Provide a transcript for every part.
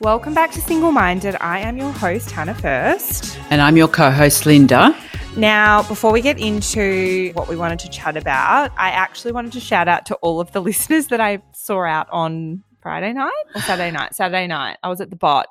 Welcome back to Single Minded. I am your host, Hannah First. And I'm your co host, Linda. Now, before we get into what we wanted to chat about, I actually wanted to shout out to all of the listeners that I saw out on Friday night or Saturday night. Saturday night, I was at the bot,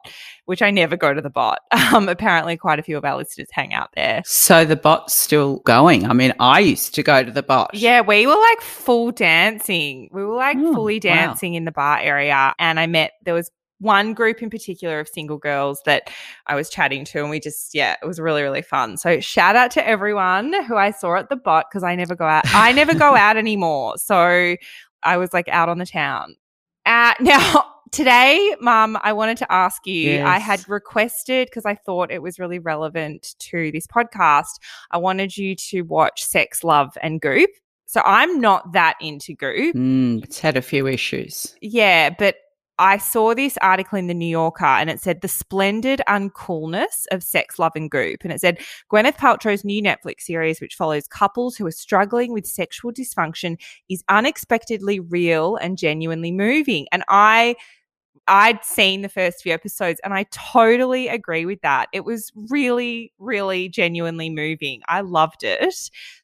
which I never go to the bot. Um, apparently, quite a few of our listeners hang out there. So the bot's still going. I mean, I used to go to the bot. Yeah, we were like full dancing. We were like Oh, fully wow. dancing in the bar area. And I met, there was one group in particular of single girls that I was chatting to, and we just, yeah, it was really, really fun. So shout out to everyone who I saw at the bot because I never go out. I never go out anymore. So I was like out on the town. Uh, now, today, Mum, I wanted to ask you. I had requested because I thought it was really relevant to this podcast. I wanted you to watch Sex, Love, and Goop. So I'm not that into Goop. Mm, it's had a few issues. Yeah, but I saw this article in the New Yorker and it said the splendid uncoolness of sex, love, and goop. And it said Gwyneth Paltrow's new Netflix series, which follows couples who are struggling with sexual dysfunction, is unexpectedly real and genuinely moving. And I I'd seen the first few episodes and I totally agree with that. It was really, really genuinely moving. I loved it.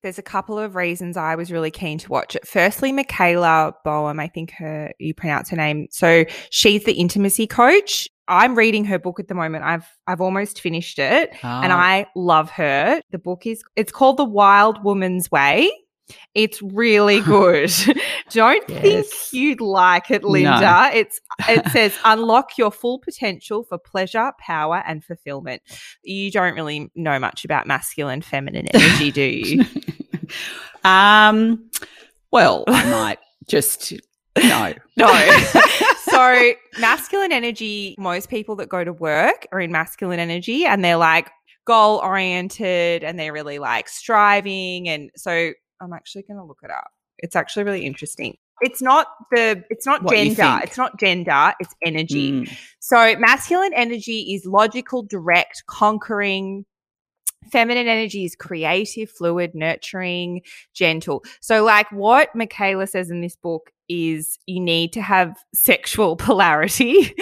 There's a couple of reasons I was really keen to watch it. Firstly, Michaela Boehm, I think her you pronounce her name. So she's the intimacy coach. I'm reading her book at the moment. I've I've almost finished it and Ah, I love her. The book is it's called The Wild Woman's Way. It's really good. Don't think you'd like it, Linda. It's it says unlock your full potential for pleasure, power, and fulfillment. You don't really know much about masculine, feminine energy, do you? um, well, I might just no. No. so, masculine energy, most people that go to work are in masculine energy and they're like goal oriented and they're really like striving. And so, I'm actually going to look it up. It's actually really interesting. It's not the, it's not What gender. It's not gender. It's energy. Mm, So, masculine energy is logical, direct, conquering. Feminine energy is creative, fluid, nurturing, gentle. So, like what Michaela says in this book is you need to have sexual polarity.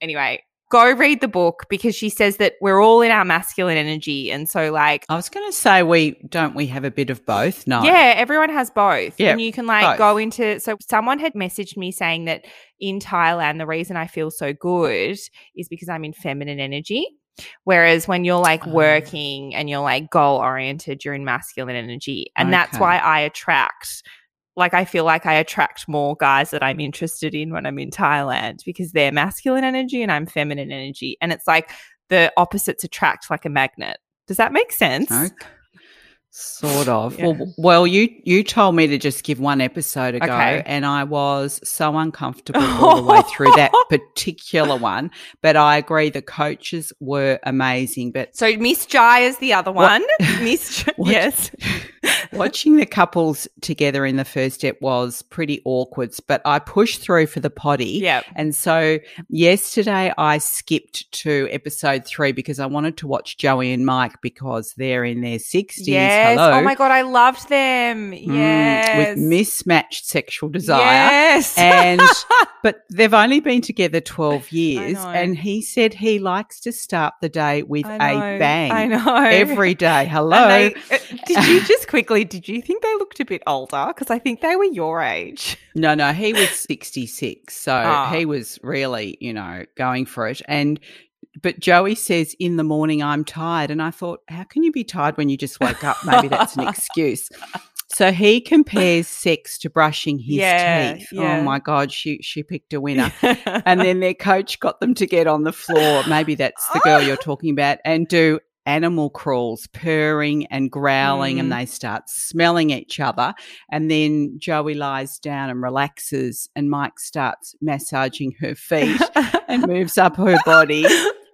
anyway, go read the book because she says that we're all in our masculine energy. And so, like, I was going to say we don't we have a bit of both? No. yeah, everyone has both. Yeah, and you can like both. go into. So someone had messaged me saying that in Thailand, the reason I feel so good is because I'm in feminine energy. Whereas when you're like Ah. working and you're like goal oriented, you're in masculine energy. And that's why I attract, like, I feel like I attract more guys that I'm interested in when I'm in Thailand because they're masculine energy and I'm feminine energy. And it's like the opposites attract like a magnet. Does that make sense? Okay. Sort of. Yeah. Well, well, you you told me to just give one episode a go, Okay. and I was so uncomfortable all the way through that particular one. But I agree, the coaches were amazing. But So Miss Jai is the other What- one. Miss Jai, What- yes. watching the couples together in the first step was pretty awkward. But I pushed through for the potty. Yeah. And so yesterday I skipped to episode three because I wanted to watch Joey and Mike because they're in their sixties. Yes. Hello. Oh my god, I loved them. Mm, Yes. with mismatched sexual desire. Yes. And but they've only been together 12 years and he said he likes to start the day with a bang I know. every day. Hello. They- uh, did you just quickly? Did you think they looked a bit older? Because I think they were your age. no, no, he was 66. So Ah. he was really, you know, going for it and but Joey says in the morning I'm tired and I thought how can you be tired when you just woke up? Maybe that's an excuse. So he compares sex to brushing his Yeah, teeth. yeah. Oh my god, she she picked a winner. and then their coach got them to get on the floor. Maybe that's the girl you're talking about, and do animal crawls, purring and growling, Mm. and they start smelling each other. And then Joey lies down and relaxes, and Mike starts massaging her feet and moves up her body.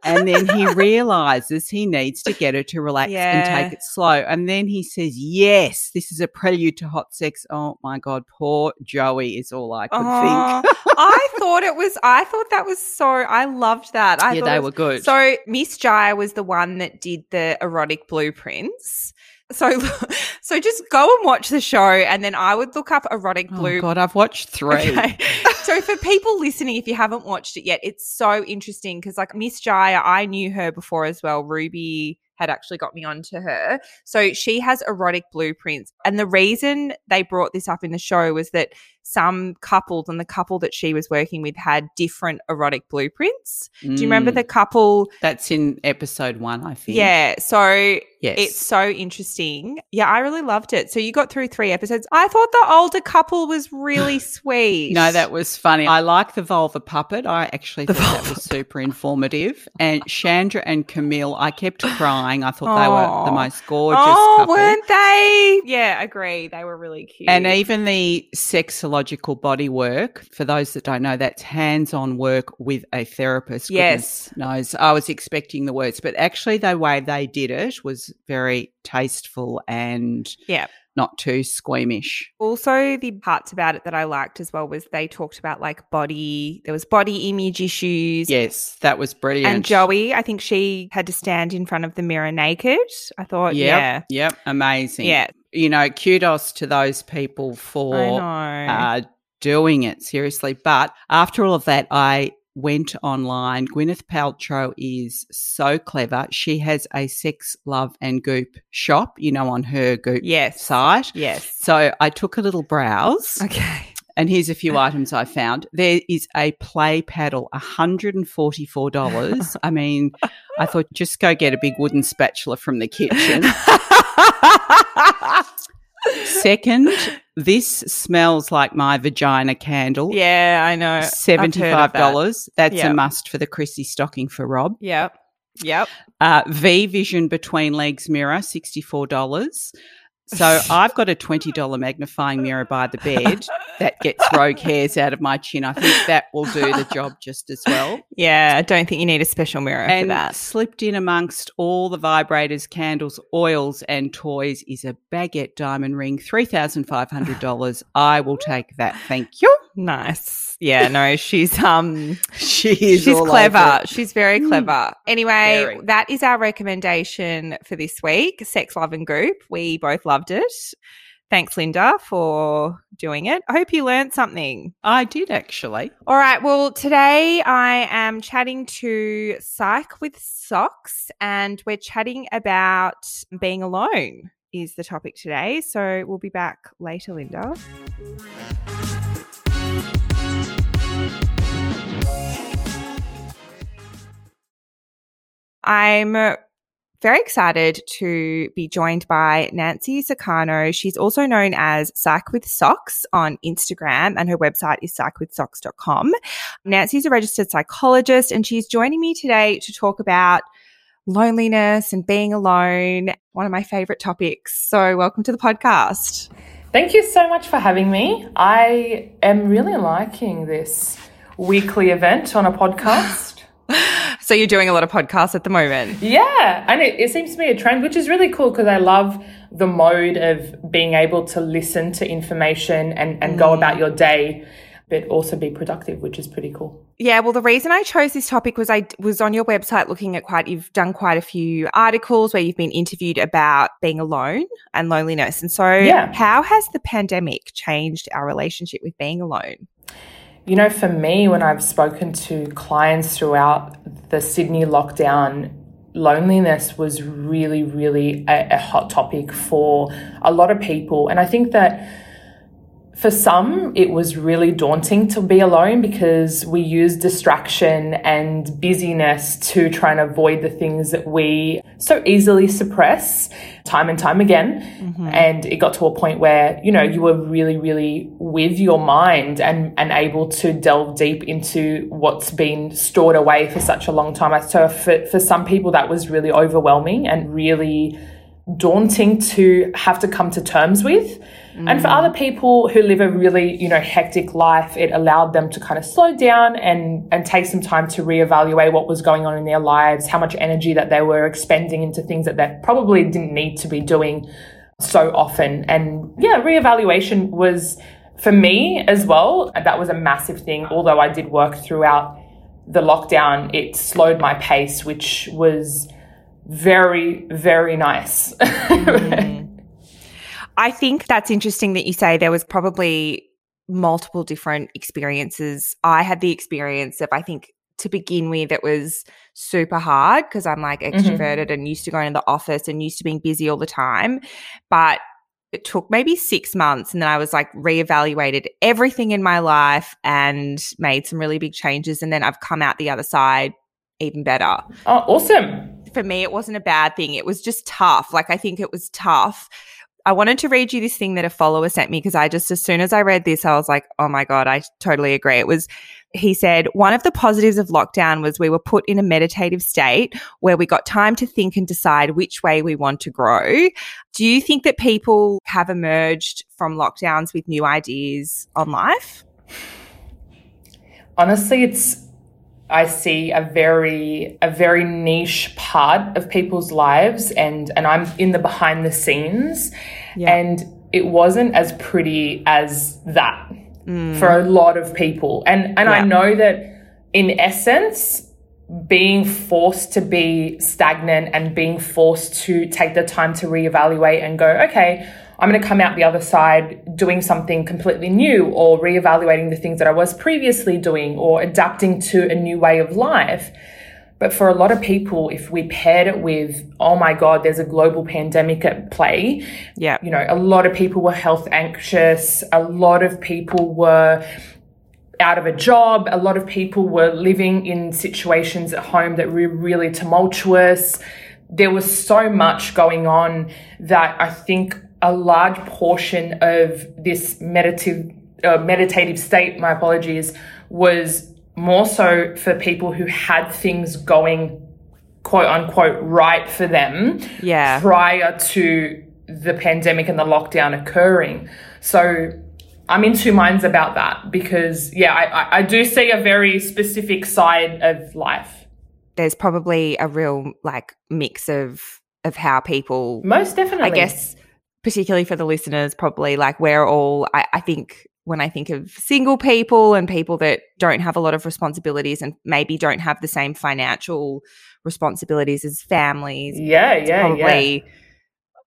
And then he realizes he needs to get her to relax and take it slow. And then he says, Yes, this is a prelude to hot sex. Oh my God, poor Joey is all I could think. Oh, I thought it was. I thought that was so. I loved that. I yeah, they was- were good. So Miss Jaiya was the one that did the erotic blueprints. So, so just go and watch the show, and then I would look up erotic oh, blue. Oh God, I've watched three. Okay. so for people listening, if you haven't watched it yet, it's so interesting because like Miss Jaiya, I knew her before as well. Ruby had actually got me onto her. So she has erotic blueprints. And the reason they brought this up in the show was that some couples and the couple that she was working with had different erotic blueprints. Do you remember Mm. the couple? That's in episode one, I think. Yeah. So Yes. it's so interesting. Yeah, I really loved it. So you got through three episodes. I thought the older couple was really sweet. No, that was funny. I like the vulva puppet. I actually The thought that was super informative. And Chandra and Camille, I kept crying. I thought they were the most gorgeous oh, couple. weren't they? Yeah, agree. They were really cute. And even the sexological body work, for those that don't know, that's hands on work with a therapist. Yes. Knows. I was expecting the words, but actually, the way they did it was very tasteful and Yeah. not too squeamish. also the parts about it that I liked as well was they talked about like body. There was body image issues. Yes, that was brilliant. And Joey, I think she had to stand in front of the mirror naked. I thought, Yep, yeah, Yep. Amazing. yeah, You know, kudos to those people for uh, doing it seriously. But after all of that, I went online. Gwyneth Paltrow is so clever. She has a sex, love, and goop shop, you know, on her goop yes, site. yes. So I took a little browse, Okay. and here's a few items I found. There is a play paddle, $144. I mean, I thought just go get a big wooden spatula from the kitchen. Second, this smells like my vagina candle. yeah, I know. I've heard of Seventy-five that. dollars. That's Yep. a must for the Chrissy stocking for Rob. Yep. Yep. Uh, v Vision Between Legs mirror, sixty-four dollars. So I've got a twenty dollar magnifying mirror by the bed that gets rogue hairs out of my chin. I think that will do the job just as well. Yeah, I don't think you need a special mirror for And that. slipped in amongst all the vibrators, candles, oils, and toys is a baguette diamond ring, three thousand five hundred dollars. I will take that. Thank you. Nice. Yeah, no, she's um She is. she's clever. She's very clever. Anyway, Very. that is our recommendation for this week, Sex Love and Goop. We both loved it. Thanks, Linda, for doing it. I hope you learned something. I did actually. All right. Well, today I am chatting to Psych with Socks, and we're chatting about being alone, is the topic today. So we'll be back later, Linda. I'm very excited to be joined by Nancy Sokarno. She's also known as Psych with Socks on Instagram, and her website is psychwithsocks.com. Nancy's a registered psychologist, and she's joining me today to talk about loneliness and being alone, one of my favorite topics. So, welcome to the podcast. Thank you so much for having me. I am really liking this weekly event on a podcast. So, you're doing a lot of podcasts at the moment. Yeah, and it, it seems to be a trend, which is really cool because I love the mode of being able to listen to information and, and go about mm. your day, but also be productive, which is pretty cool. Yeah, well, the reason I chose this topic was I was on your website looking at quite, you've done quite a few articles where you've been interviewed about being alone and loneliness. And so, Yeah. how has the pandemic changed our relationship with being alone? You know, for me, when I've spoken to clients throughout the Sydney lockdown, loneliness was really, really a, a hot topic for a lot of people. And I think that for some, it was really daunting to be alone because we use distraction and busyness to try and avoid the things that we so easily suppress time and time again. Mm-hmm. And it got to a point where, you know, you were really, really with your mind and, and able to delve deep into what's been stored away for such a long time. So for, for some people, that was really overwhelming and really daunting to have to come to terms with. And for other people who live a really, you know, hectic life, it allowed them to kind of slow down and and take some time to reevaluate what was going on in their lives, how much energy that they were expending into things that they probably didn't need to be doing so often. And yeah, reevaluation was for me as well. That was a massive thing. Although I did work throughout the lockdown, it slowed my pace, which was very, very nice. Mm-hmm. I think that's interesting that you say there was probably multiple different experiences. I had the experience of, I think, to begin with, it was super hard because I'm like Mm-hmm. extroverted and used to going to the office and used to being busy all the time. But it took maybe six months and then I was like reevaluated everything in my life and made some really big changes. And then I've come out the other side even better. Oh, awesome. For me, it wasn't a bad thing. It was just tough. Like, I think it was tough. I wanted to read you this thing that a follower sent me because I just, as soon as I read this, I was like, oh my God, I totally agree. It was, he said, one of the positives of lockdown was we were put in a meditative state where we got time to think and decide which way we want to grow. Do you think that people have emerged from lockdowns with new ideas on life? Honestly, it's I see a very a very niche part of people's lives and and I'm in the behind the scenes Yeah. and it wasn't as pretty as that mm. for a lot of people. And and I know that in essence being forced to be stagnant and being forced to take the time to reevaluate and go, okay, I'm going to come out the other side doing something completely new or reevaluating the things that I was previously doing or adapting to a new way of life. But for a lot of people, if we paired it with, oh my God, there's a global pandemic at play, Yeah. you know, a lot of people were health anxious. A lot of people were out of a job. A lot of people were living in situations at home that were really tumultuous. There was so much going on that I think a large portion of this meditative, uh, meditative state, my apologies, was more so for people who had things going quote unquote right for them Yeah. prior to the pandemic and the lockdown occurring. So I'm in two minds about that because, yeah, I, I, I do see a very specific side of life. There's probably a real like mix of of how people Most definitely. I guess, particularly for the listeners, probably like we're all, I, I think when I think of single people and people that don't have a lot of responsibilities and maybe don't have the same financial responsibilities as families, Yeah, yeah, yeah.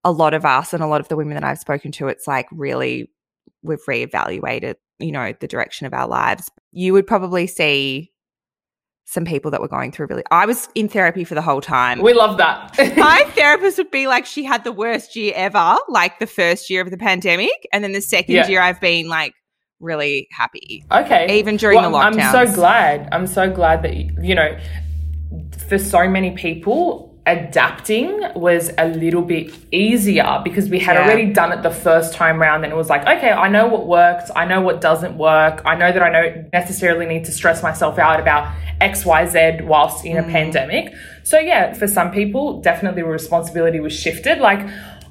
a lot of us and a lot of the women that I've spoken to, it's like really we've reevaluated, you know, the direction of our lives. You would probably see some people that were going through really I was in therapy for the whole time. We love that. My therapist would be like, she had the worst year ever, like the first year of the pandemic. And then the second Yeah. year, I've been like really happy. Okay. Even during the lockdown. I'm so glad. I'm so glad that, you know, for so many people, adapting was a little bit easier because we had Yeah. already done it the first time round and it was like, okay, I know what works. I know what doesn't work. I know that I don't necessarily need to stress myself out about XYZ whilst in a Mm. pandemic. So, yeah, for some people, definitely responsibility was shifted. Like,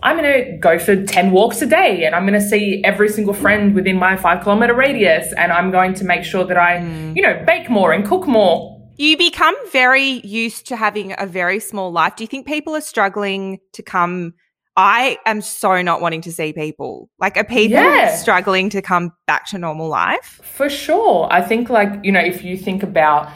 I'm going to go for 10 walks a day and I'm going to see every single friend within my five kilometer radius. And I'm going to make sure that I, Mm. you know, bake more and cook more. You become very used to having a very small life. Do you think people are struggling to come? I am so not wanting to see people. Like, are people Yeah. struggling to come back to normal life? For sure. I think, like, you know, if you think about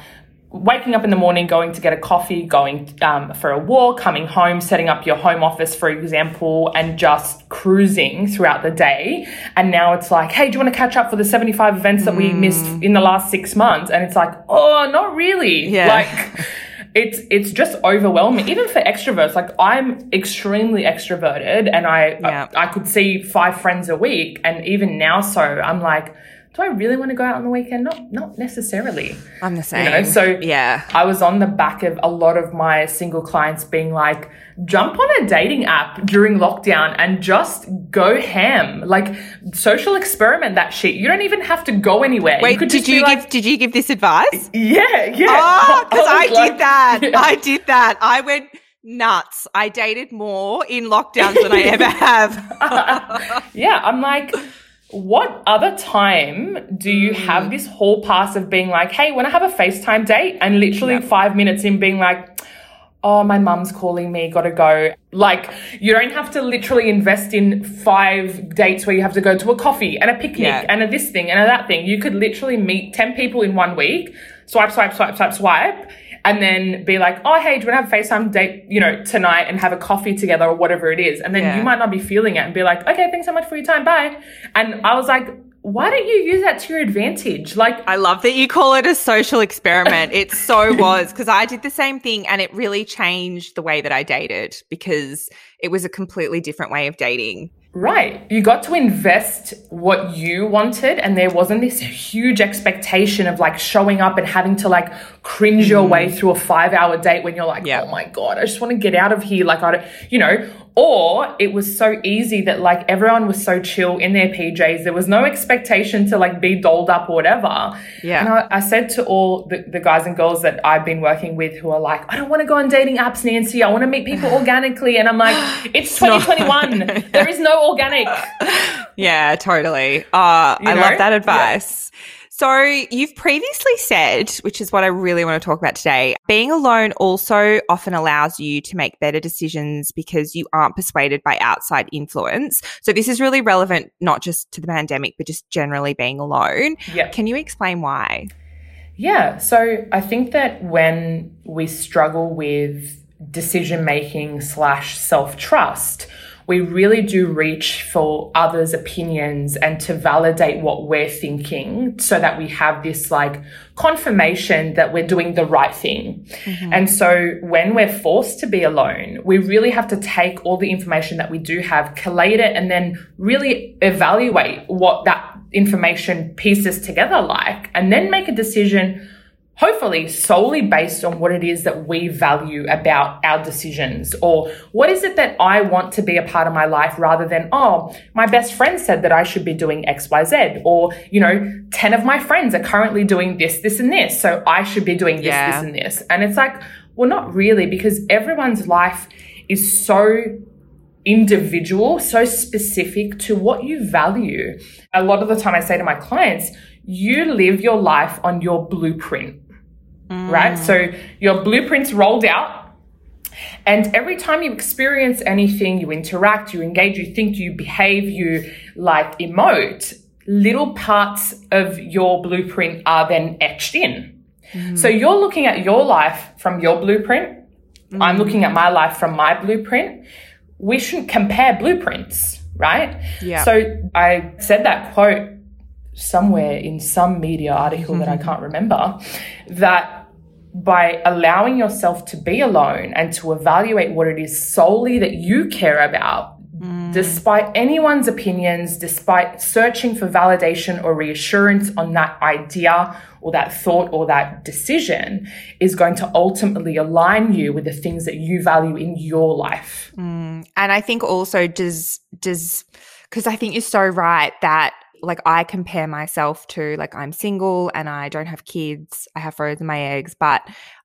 waking up in the morning, going to get a coffee, going um, for a walk, coming home, setting up your home office, for example, and just cruising throughout the day. And now it's like, hey, do you want to catch up for the 75 events that we missed in the last six months? And it's like, oh, not really. Yeah. Like, it's it's just overwhelming even for extroverts like i'm extremely extroverted and i Yeah. I, I could see five friends a week and even now so i'm like do i really want to go out on the weekend not not necessarily I'm the same. know, so- yeah. i was on the back of a lot of my single clients being like jump on a dating app during lockdown and just go ham like social experiment that shit you don't even have to go anywhere Wait, could did you like, give did you give this advice? yeah yeah Oh, because I, was did like- that. Yeah. I did that. I went nuts. I dated more in lockdowns than I ever have. yeah, I'm like, what other time do you Hmm. have this whole pass of being like, hey, when I have a FaceTime date, and literally five minutes in being like, oh, my mum's calling me, gotta go. Like, you don't have to literally invest in five dates where you have to go to a coffee and a picnic Yeah. and a this thing and a that thing. You could literally meet 10 people in one week, swipe, swipe, swipe, swipe, swipe. And then be like, oh, hey, do you want to have a FaceTime date, you know, tonight and have a coffee together or whatever it is? And then Yeah. you might not be feeling it and be like, okay, thanks so much for your time. Bye. And I was like, why don't you use that to your advantage? Like, I love that you call it a social experiment. It so was because I did the same thing and it really changed the way that I dated because it was a completely different way of dating. Right. You got to invest what you wanted, and there wasn't this huge expectation of like showing up and having to like cringe your way through a five hour date when you're like, Yeah. oh my God, I just want to get out of here. Like, I don't, you know, or it was so easy that like everyone was so chill in their PJs. There was no expectation to like be dolled up or whatever. Yeah. And I, I said to all the, the guys and girls that I've been working with who are like, I don't want to go on dating apps, Nancy. I want to meet people organically. And I'm like, it's 2021. there is no organic. Yeah, totally. Uh, You I know? love that advice. So, you've previously said, which is what I really want to talk about today, being alone also often allows you to make better decisions because you aren't persuaded by outside influence. So, this is really relevant not just to the pandemic, but just generally being alone. Yeah. Can you explain why? Yeah. So I think that when we struggle with decision making slash self trust, we really do reach for others' opinions and to validate what we're thinking so that we have this like confirmation that we're doing the right thing. Mm-hmm. And so when we're forced to be alone, we really have to take all the information that we do have, collate it, and then really evaluate what that information pieces together like, and then make a decision hopefully solely based on what it is that we value about our decisions or what is it that I want to be a part of my life rather than, oh, my best friend said that I should be doing XYZ or, you know, 10 of my friends are currently doing this, this and this. So I should be doing this, Yeah. this and this. And it's like, well, not really because everyone's life is so individual, so specific to what you value. A lot of the time I say to my clients, you live your life on your blueprint, right? So your blueprint's rolled out. And every time you experience anything, you interact, you engage, you think, you behave, you like emote, little parts of your blueprint are then etched in. Mm-hmm. So you're looking at your life from your blueprint. I'm mm-hmm. looking at my life from my blueprint. We shouldn't compare blueprints, right? Yeah. So I said that quote somewhere in some media article that I mm-hmm. can't remember that by allowing yourself to be alone and to evaluate what it is solely that you care about, mm. despite anyone's opinions, despite searching for validation or reassurance on that idea or that thought or that decision, is going to ultimately align you with the things that you value in your life. Mm. And I think also does does because I think you're so right that like I compare myself to like I'm single and I don't have kids, I have frozen my eggs, but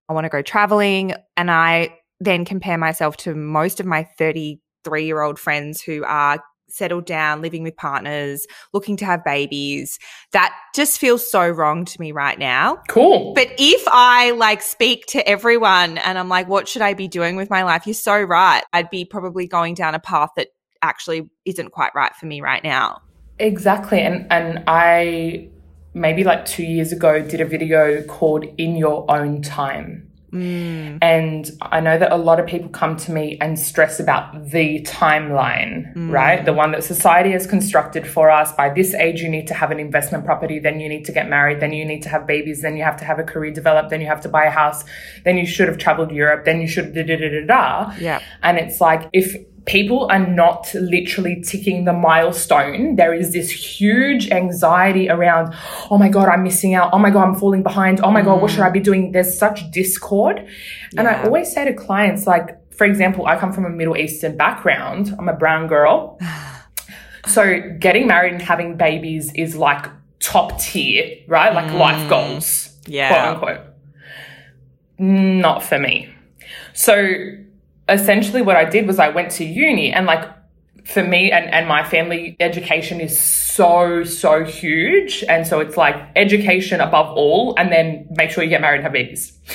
I want to go traveling and I then compare myself to most of my 33 year old friends who are settled down, living with partners, looking to have babies. That just feels so wrong to me right now. Cool. But if I like speak to everyone and I'm like, what should I be doing with my life? You're so right. I'd be probably going down a path that actually isn't quite right for me right now. Exactly. And and I maybe like 2 years ago did a video called In Your Own Time. Mm. And I know that a lot of people come to me and stress about the timeline, mm. right? The one that society has constructed for us. By this age, you need to have an investment property, then you need to get married, then you need to have babies, then you have to have a career develop, then you have to buy a house, then you should have traveled Europe, then you should da da da da da. Yeah. And it's like if people are not literally ticking the milestone, there is this huge anxiety around, oh my God, I'm missing out. Oh my God, I'm falling behind. Oh my God, what should I be doing? There's such discord. And I always say to clients, like, for example, I come from a Middle Eastern background. I'm a brown girl. So getting married and having babies is like top tier, right? Like mm. life goals, Yeah. quote unquote. Not for me. So essentially what I did was I went to uni and like for me and, and my family, education is so, so huge. And so it's like education above all, and then make sure you get married and have babies.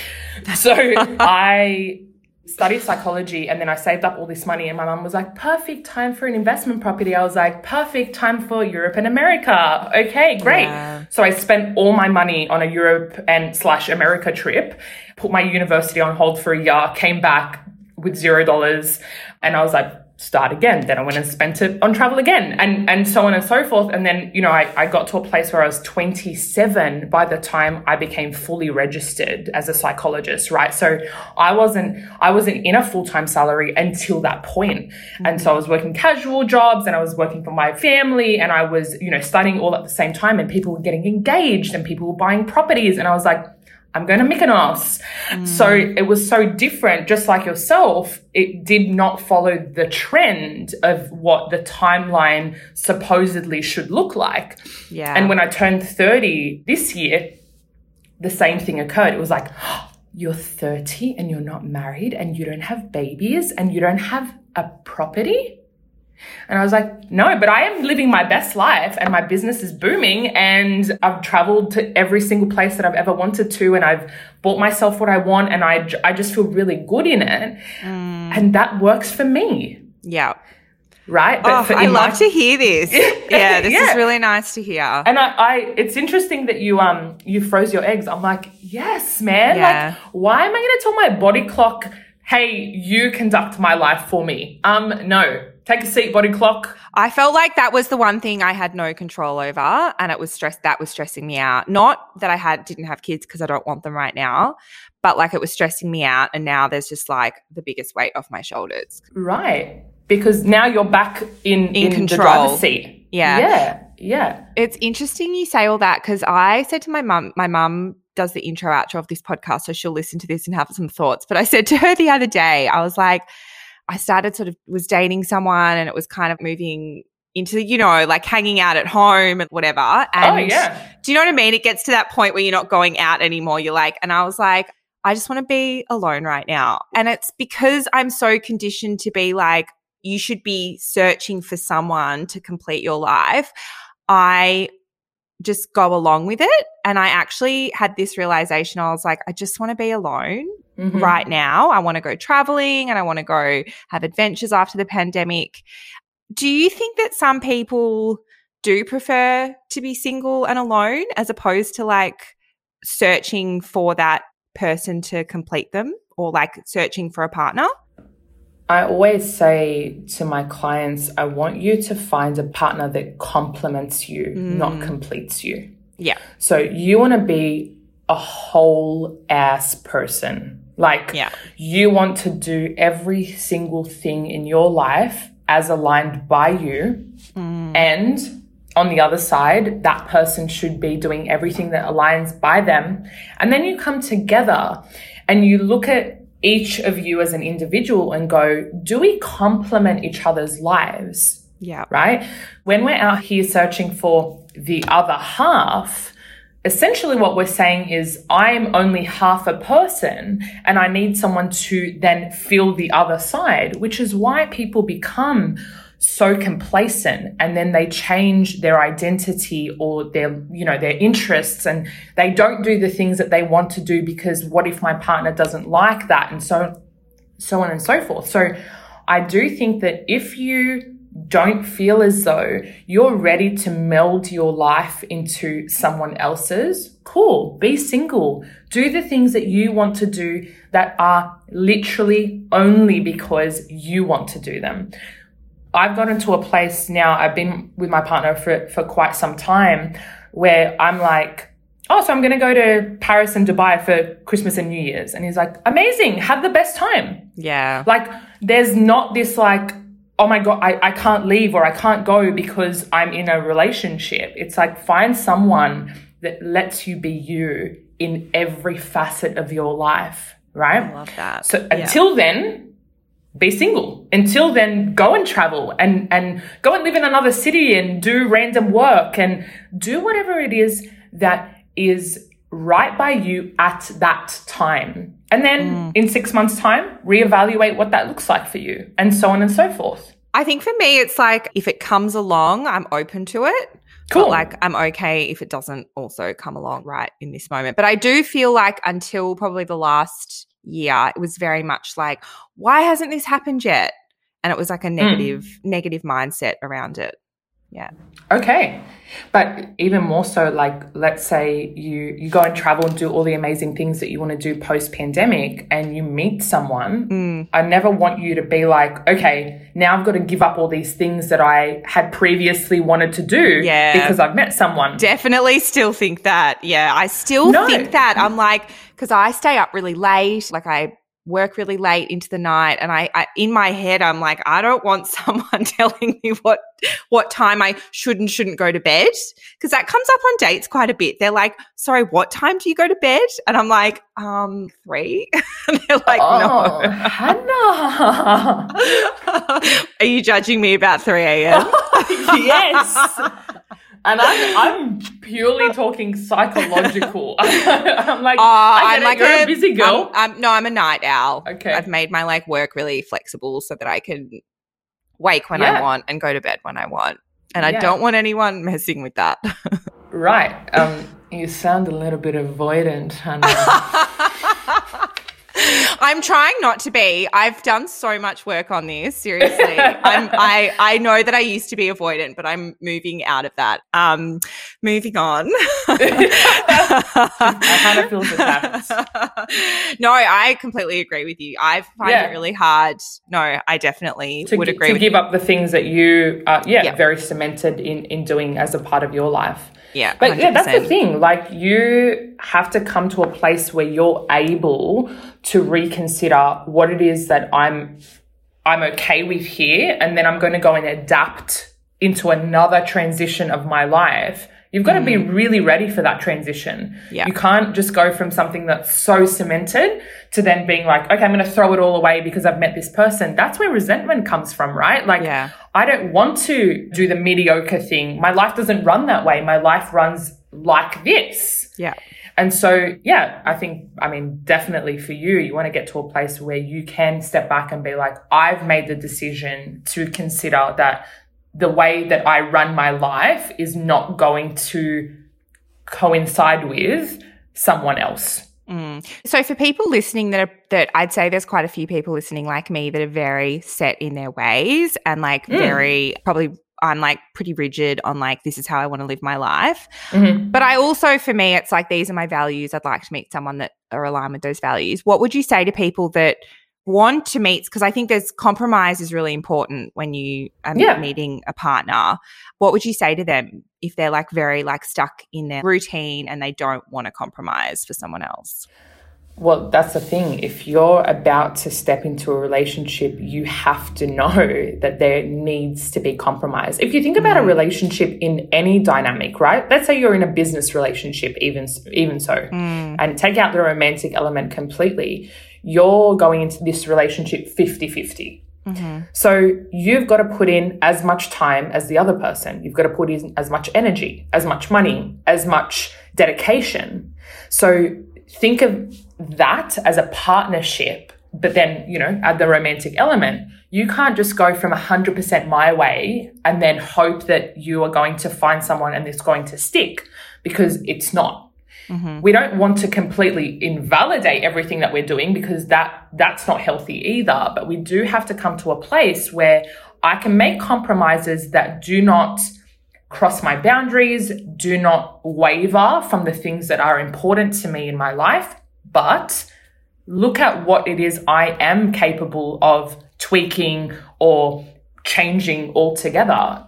So I studied psychology and then I saved up all this money and my mum was like, perfect time for an investment property. I was like, perfect time for Europe and America. Okay, great. Yeah. So I spent all my money on a Europe and slash America trip, put my university on hold for a year, came back with zero dollars and I was like, start again. Then I went and spent it on travel again and, and so on and so forth. And then, you know, I, I got to a place where I was 27 by the time I became fully registered as a psychologist, right? So I wasn't, I wasn't in a full-time salary until that point. And so I was working casual jobs and I was working for my family and I was, you know, studying all at the same time and people were getting engaged and people were buying properties. And I was like, I'm going to Mykonos. So mm. it was so different, just like yourself. It did not follow the trend of what the timeline supposedly should look like. Yeah. And when I turned 30 this year, the same thing occurred. It was like, you're 30 and you're not married and you don't have babies and you don't have a property? And I was like, no, but I am living my best life and my business is booming and I've traveled to every single place that I've ever wanted to and I've bought myself what I want and I, I just feel really good in it. And that works for me, yeah. right? Oh, for- I my- love to hear this. yeah, this Yeah. is really nice to hear. And I, I, it's interesting that you, um, you froze your eggs. I'm like, yes, man. Yeah. Like, why am I going to tell my body clock, hey, you conduct my life for me? Um, no. Take a seat, body clock. I felt like that was the one thing I had no control over, and it was stress that was stressing me out. Not that I had didn't have kids because I don't want them right now, but like it was stressing me out, and now there's just like the biggest weight off my shoulders. Right. Because now you're back in, In the control. driver's seat. Yeah. Yeah. Yeah. It's interesting you say all that because I said to my mum, my mum does the intro outro of this podcast, so she'll listen to this and have some thoughts. But I said to her the other day, I was like, I started sort of was dating someone and it was kind of moving into, you know, like hanging out at home and whatever. Oh, and oh, yeah. do you know what I mean? It gets to that point where you're not going out anymore. You're like, and I was like, I just want to be alone right now. And it's because I'm so conditioned to be like, you should be searching for someone to complete your life. I just go along with it. And I actually had this realization. I was like, I just want to be alone Mhm. right now. I want to go traveling and I want to go have adventures after the pandemic. Do you think that some people do prefer to be single and alone as opposed to like searching for that person to complete them or like searching for a partner? I always say to my clients, I want you to find a partner that complements you, not mm. completes you. Yeah. So you want to be a whole ass person. Like, Yeah. you want to do every single thing in your life as aligned by you. Mm. And on the other side, that person should be doing everything that aligns by them. And then you come together and you look at each of you as an individual and go, do we complement each other's lives? Yeah. right? When we're out here searching for the other half, essentially what we're saying is, I'm only half a person and I need someone to then fill the other side, which is why people become so complacent and then they change their identity or their you know their interests and they don't do the things that they want to do because what if my partner doesn't like that and so so on and so forth so i do think that if you don't feel as though you're ready to meld your life into someone else's, cool, be single. Do the things that you want to do that are literally only because you want to do them. I've gotten to a place now, I've been with my partner for, for quite some time where I'm like, oh, so I'm going to go to Paris and Dubai for Christmas and New Year's. And he's like, amazing, have the best time. Yeah. Like, there's not this like, oh my God, I, I can't leave or I can't go because I'm in a relationship. It's like, find someone that lets you be you in every facet of your life, right? I love that. So Yeah. until then, be single. Until then, go and travel and, and go and live in another city and do random work and do whatever it is that is right by you at that time. And then mm. in six months' time, reevaluate what that looks like for you and so on and so forth. I think for me, it's like if it comes along, I'm open to it. Cool. But like I'm okay if it doesn't also come along right in this moment. But I do feel like until probably the last year, it was very much like, why hasn't this happened yet? And it was like a negative, mm. negative mindset around it. Yeah. Okay. But even more so, like let's say you you go and travel and do all the amazing things that you want to do post pandemic and you meet someone. Mm. I never want you to be like, okay, now I've got to give up all these things that I had previously wanted to do Yeah. because I've met someone. Definitely still think that. Yeah. I still No. think that. I'm like, because I stay up really late. Like I work really late into the night and I, I in my head I'm like I don't want someone telling me what what time I should and shouldn't go to bed because that comes up on dates quite a bit. They're like, "Sorry, what time do you go to bed?" And I'm like, "Um, 3." and they're like, oh, "No." Hannah. Are you judging me about 3 a.m.? yes. And I'm, I'm purely talking psychological. I'm like, Uh, I I'm like a, a busy girl. I'm, I'm- no, I'm a night owl. Okay. I've made my like work really flexible so that I can wake when Yeah. I want and go to bed when I want. And I don't want anyone messing with that. right. Um, you sound a little bit avoidant, Hannah. I'm trying not to be. I've done so much work on this. Seriously, I'm, I I know that I used to be avoidant, but I'm moving out of that. Um, moving on. I kind of feel attacked. no, I completely agree with you. I find Yeah. it really hard. No, I definitely to, would gi- agree to with give up the things that you are, yeah, Yeah. very cemented in, in doing as a part of your life. Yeah, But yeah, that's the thing. Like you have to come to a place where you're able to reconsider what it is that I'm I'm okay with here, and then I'm going to go and adapt into another transition of my life. You've got to be really ready for that transition. Mm. Yeah. You can't just go from something that's so cemented to then being like, okay, I'm going to throw it all away because I've met this person. That's where resentment comes from, right? Like, Yeah. I don't want to do the mediocre thing. My life doesn't run that way. My life runs like this. Yeah. And so, yeah, I think, I mean, definitely for you, you want to get to a place where you can step back and be like, I've made the decision to consider that the way that I run my life is not going to coincide with someone else. Mm. So for people listening that are that I'd say there's quite a few people listening like me that are very set in their ways and like hmm. very probably I'm like pretty rigid on like this is how I want to live my life. Mhm. But I also for me it's like these are my values. I'd like to meet someone that are aligned with those values. What would you say to people that want to meet because I think there's compromise is really important when you are Yeah. meeting a partner. What would you say to them if they're like very like stuck in their routine and they don't want to compromise for someone else? Well, that's the thing. If you're about to step into a relationship, you have to know that there needs to be compromise. If you think about a mm. relationship in any dynamic, right? Let's say you're in a business relationship, even even so, mm. and take out the romantic element completely, you're going into this relationship 50 50. Mm-hmm. So you've got to put in as much time as the other person. You've got to put in as much energy, as much money, as much dedication. So think of that as a partnership, but then, you know, add the romantic element. You can't just go from 100% my way and then hope that you are going to find someone and it's going to stick because it's not mm-hmm. we don't want to completely invalidate everything that we're doing because that that's not healthy either but we do have to come to a place where i can make compromises that do not cross my boundaries do not waver from the things that are important to me in my life but look at what it is i am capable of tweaking or changing altogether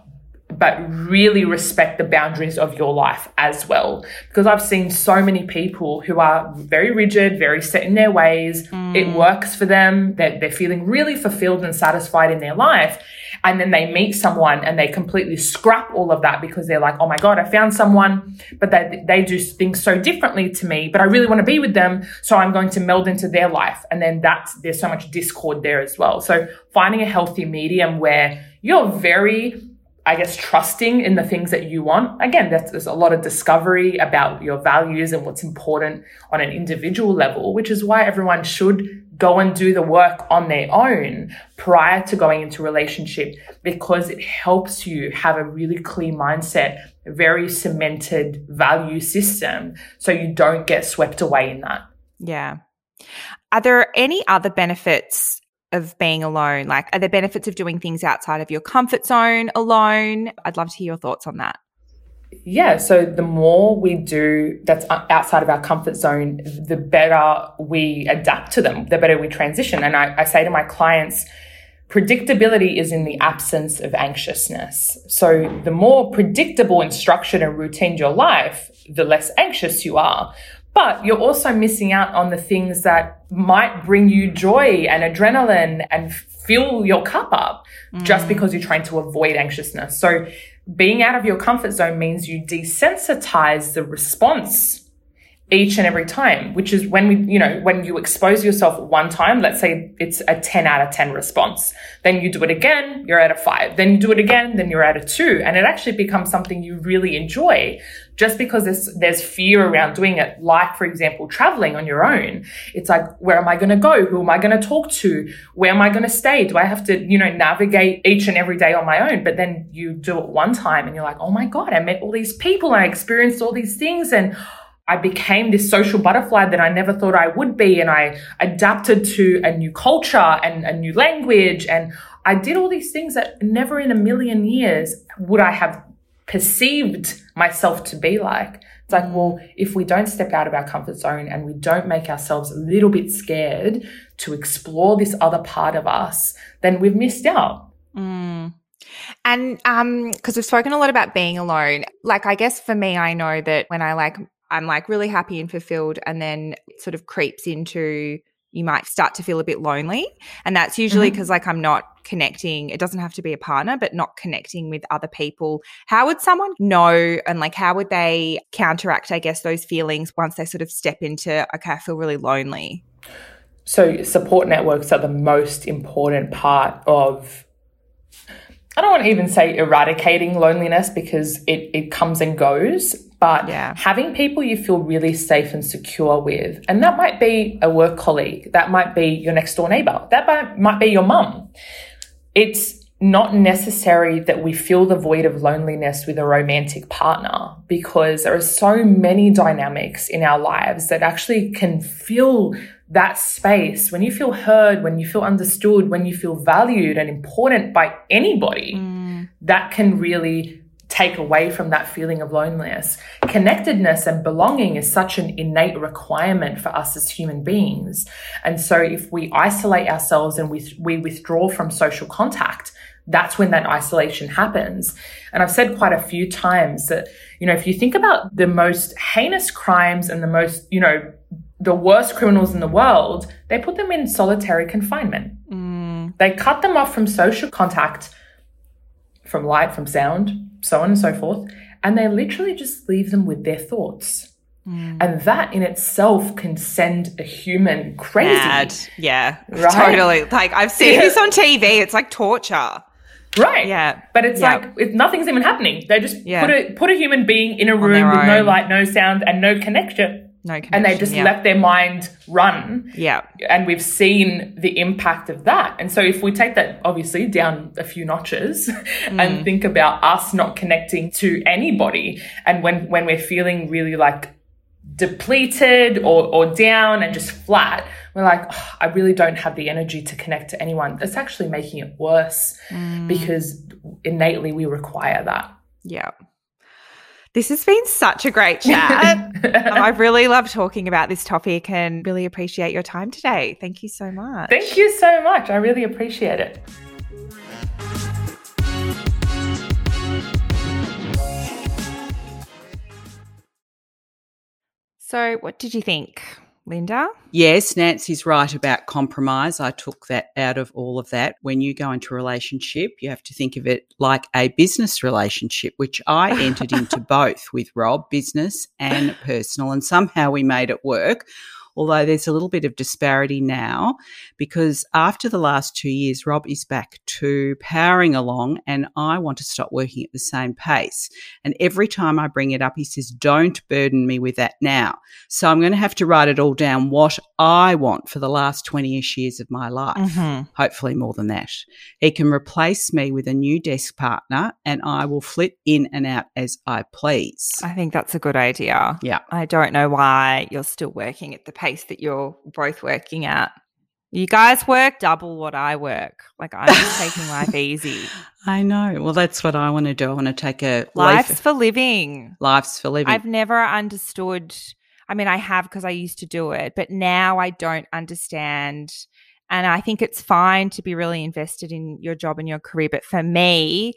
but really respect the boundaries of your life as well. Because I've seen so many people who are very rigid, very set in their ways. Hmm. It works for them. They're, they're feeling really fulfilled and satisfied in their life. And then they meet someone and they completely scrap all of that because they're like, oh my God, I found someone, but they, they do things so differently to me, but I really want to be with them. So I'm going to meld into their life. And then that's, there's so much discord there as well. So finding a healthy medium where you're very I guess, trusting in the things that you want. Again, that's, there's a lot of discovery about your values and what's important on an individual level, which is why everyone should go and do the work on their own prior to going into relationship because it helps you have a really clear mindset, a very cemented value system so you don't get swept away in that. Yeah. Are there any other benefits of being alone? Like, are there benefits of doing things outside of your comfort zone alone? I'd love to hear your thoughts on that. Yeah, so the more we do that's outside of our comfort zone, the better we adapt to them, the better we transition. And I, I say to my clients, predictability is in the absence of anxiousness. So the more predictable and structured and routine your life, the less anxious you are. But you're also missing out on the things that might bring you joy and adrenaline and fill your cup up mm. just because you're trying to avoid anxiousness. So being out of your comfort zone means you desensitize the response each and every time, which is when we, you know, when you expose yourself one time, let's say it's a 10 out of 10 response, then you do it again, you're at a five, then you do it again, then you're at a two. And it actually becomes something you really enjoy just because there's, there's fear around doing it. Like, for example, traveling on your own. It's like, where am I going to go? Who am I going to talk to? Where am I going to stay? Do I have to, you know, navigate each and every day on my own? But then you do it one time and you're like, oh my God, I met all these people I experienced all these things and I became this social butterfly that I never thought I would be. And I adapted to a new culture and a new language. And I did all these things that never in a million years would I have perceived myself to be like. It's like, well, if we don't step out of our comfort zone and we don't make ourselves a little bit scared to explore this other part of us, then we've missed out. Mm. And um because we've spoken a lot about being alone. Like I guess for me I know that when I like I'm like really happy and fulfilled, and then it sort of creeps into you might start to feel a bit lonely. And that's usually because, mm-hmm. like, I'm not connecting. It doesn't have to be a partner, but not connecting with other people. How would someone know and, like, how would they counteract, I guess, those feelings once they sort of step into, okay, I feel really lonely? So, support networks are the most important part of I don't want to even say eradicating loneliness because it, it comes and goes, but yeah. having people you feel really safe and secure with, and that might be a work colleague, that might be your next door neighbor, that might, might be your mum. It's not necessary that we fill the void of loneliness with a romantic partner because there are so many dynamics in our lives that actually can fill that space, when you feel heard, when you feel understood, when you feel valued and important by anybody, mm. that can really take away from that feeling of loneliness. Connectedness and belonging is such an innate requirement for us as human beings. And so if we isolate ourselves and we, we withdraw from social contact, that's when that isolation happens. And I've said quite a few times that, you know, if you think about the most heinous crimes and the most, you know, the worst criminals in the world, they put them in solitary confinement. Mm. They cut them off from social contact, from light, from sound, so on and so forth, and they literally just leave them with their thoughts. Mm. And that in itself can send a human crazy. Mad. Yeah. Right? Totally. Like I've seen yeah. this on TV. It's like torture. Right. Yeah. But it's yeah. like it, nothing's even happening. They just yeah. put a put a human being in a room with own. no light, no sound, and no connection no and they just yeah. let their mind run. Yeah. And we've seen the impact of that. And so if we take that obviously down a few notches mm. and think about us not connecting to anybody and when when we're feeling really like depleted or, or down and just flat, we're like, oh, I really don't have the energy to connect to anyone. It's actually making it worse mm. because innately we require that. Yeah. This has been such a great chat. I've really loved talking about this topic and really appreciate your time today. Thank you so much. Thank you so much. I really appreciate it. So, what did you think? Linda? Yes, Nancy's right about compromise. I took that out of all of that. When you go into a relationship, you have to think of it like a business relationship, which I entered into both with Rob, business and personal, and somehow we made it work although there's a little bit of disparity now because after the last two years, Rob is back to powering along and I want to stop working at the same pace. And every time I bring it up, he says, don't burden me with that now. So I'm going to have to write it all down what I want for the last 20 ish years of my life. Mm-hmm. Hopefully more than that. He can replace me with a new desk partner and I will flit in and out as I please. I think that's a good idea. Yeah. I don't know why you're still working at the pace pace that you're both working at. You guys work double what I work. Like I'm just taking life easy. I know. Well, that's what I want to do. I want to take a Life's for living. life's for living. I've never understood. I mean, I have because I used to do it, but now I don't understand. And I think it's fine to be really invested in your job and your career. But for me,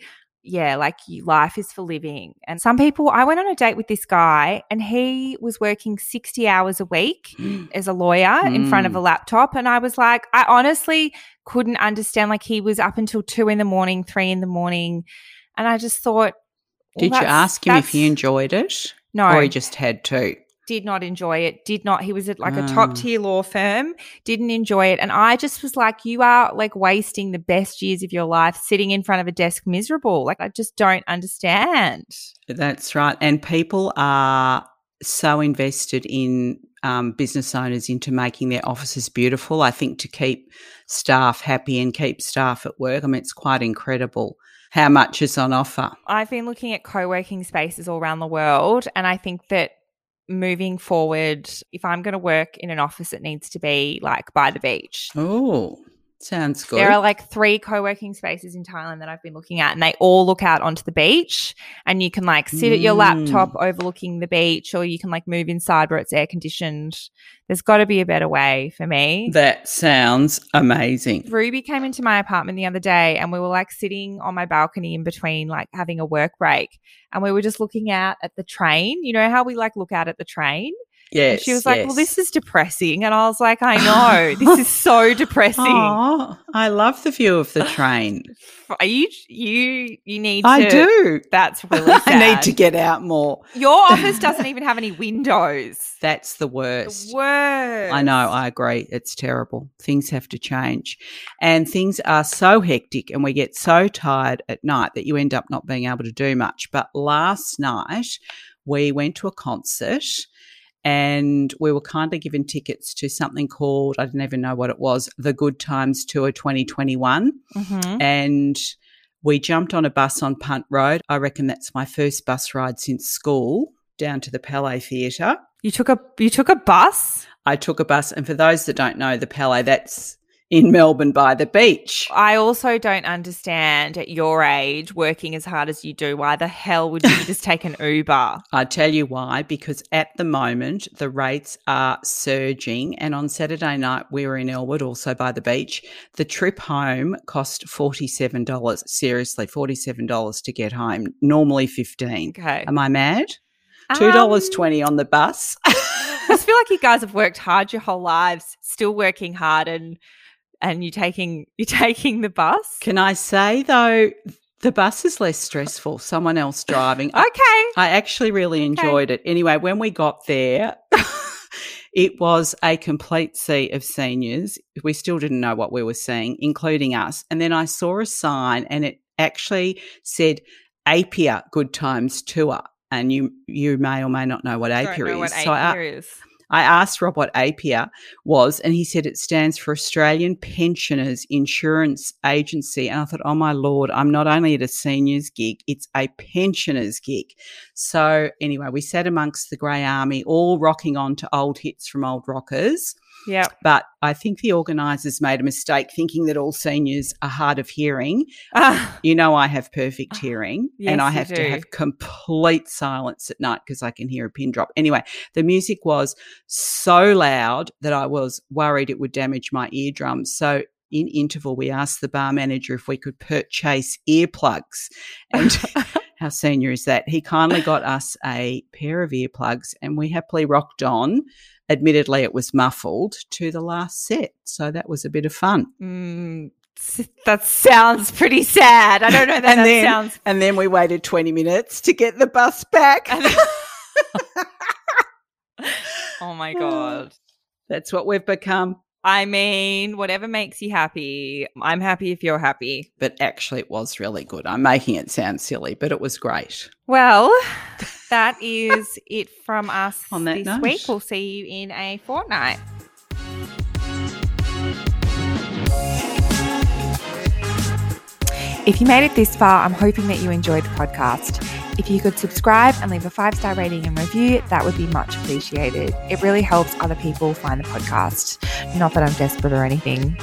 yeah, like life is for living. And some people, I went on a date with this guy and he was working 60 hours a week as a lawyer in front of a mm. laptop. And I was like, I honestly couldn't understand. Like he was up until two in the morning, three in the morning. And I just thought, well, Did you ask him if he enjoyed it? No, Or he just had to? Did not enjoy it. Did not. He was at like a Ah. top tier law firm. Didn't enjoy it, and I just was like, "You are like wasting the best years of your life sitting in front of a desk, miserable." Like I just don't understand. That's right. And people are so invested in um, business owners into making their offices beautiful. I think to keep staff happy and keep staff at work. I mean, it's quite incredible how much is on offer. I've been looking at co-working spaces all around the world, and I think that moving forward, if I'm going to work in an office, it needs to be like by the beach. Oh, sounds good. There are like three co-working spaces in Thailand that I've been looking at and they all look out onto the beach and you can like sit at your Mm. laptop overlooking the beach or you can like move inside where it's air conditioned. There's got to be a better way for me. that sounds amazing. Ruby came into my apartment the other day and we were like sitting on my balcony in between like having a work break and we were just looking out at the train. You know how we like look out at the train? Yes. and she was like, yes. "Well, this is depressing." And I was like, "I know. this is so depressing." Oh, I love the view of the train. Are you you you need to I to do. That's really sad. I need to get out more. Your office doesn't even have any windows. That's the The worst. worst. I know, I agree. It's terrible. Things have to change. And things are so hectic and we get so tired at night that you end up not being able to do much. But last night we went to a concert and we were kindly given tickets to something called, I didn't even know what it was, the Good Times Tour 2021. Mhm. And we jumped on a bus on Punt Road. I reckon that's my first bus ride since school down to the Palais Theatre. You took a you took a bus. I took a bus, and for those that don't know, the Palais that's in Melbourne by the beach. I also don't understand at your age, working as hard as you do, why the hell would you just take an Uber? I tell you why, because at the moment the rates are surging, and on Saturday night we were in Elwood, also by the beach. The trip home cost forty seven dollars. Seriously, forty seven dollars to get home. Normally fifteen. Okay. Am I mad? Two dollars Um, twenty on the bus. I just feel like you guys have worked hard your whole lives, still working hard, and and you're taking you're taking the bus. Can I say though, the bus is less stressful. Someone else driving. Okay. I actually really enjoyed it. Anyway, when we got there, it was a complete sea of seniors. We still didn't know what we were seeing, including us. And then I saw a sign, and it actually said Apia Good Times Tour. And you you may or may not know what Apia know is. what so I, Apia is. I asked Rob what APIA was, and he said it stands for Australian Pensioners Insurance Agency. And I thought, oh my lord, I'm not only at a seniors gig, it's a pensioners gig. So anyway, we sat amongst the Grey Army, all rocking on to old hits from old rockers. Yeah. But I think the organisers made a mistake thinking that all seniors are hard of hearing. Ah, You know, I have perfect hearing Yes, and I have to have complete silence at night because I can hear a pin drop. Anyway, the music was so loud that I was worried it would damage my eardrums. So, in interval, we asked the bar manager if we could purchase earplugs. And how senior is that? He kindly got us a pair of earplugs and we happily rocked on. Admittedly, it was muffled to the last set. So, that was a bit of fun. mm, that sounds pretty sad. I don't know that And that then- sounds. And then we waited 20 minutes to get the bus back. Oh my god. That's what we've become. I mean, whatever makes you happy. I'm happy if you're happy. But actually, it was really good. I'm making it sound silly, but it was great. Well, that is it from us On that this note. week. We'll see you in a fortnight. If you made it this far, I'm hoping that you enjoyed the podcast. If you could subscribe and leave a five star rating and review, that would be much appreciated. It really helps other people find the podcast. Not that I'm desperate or anything.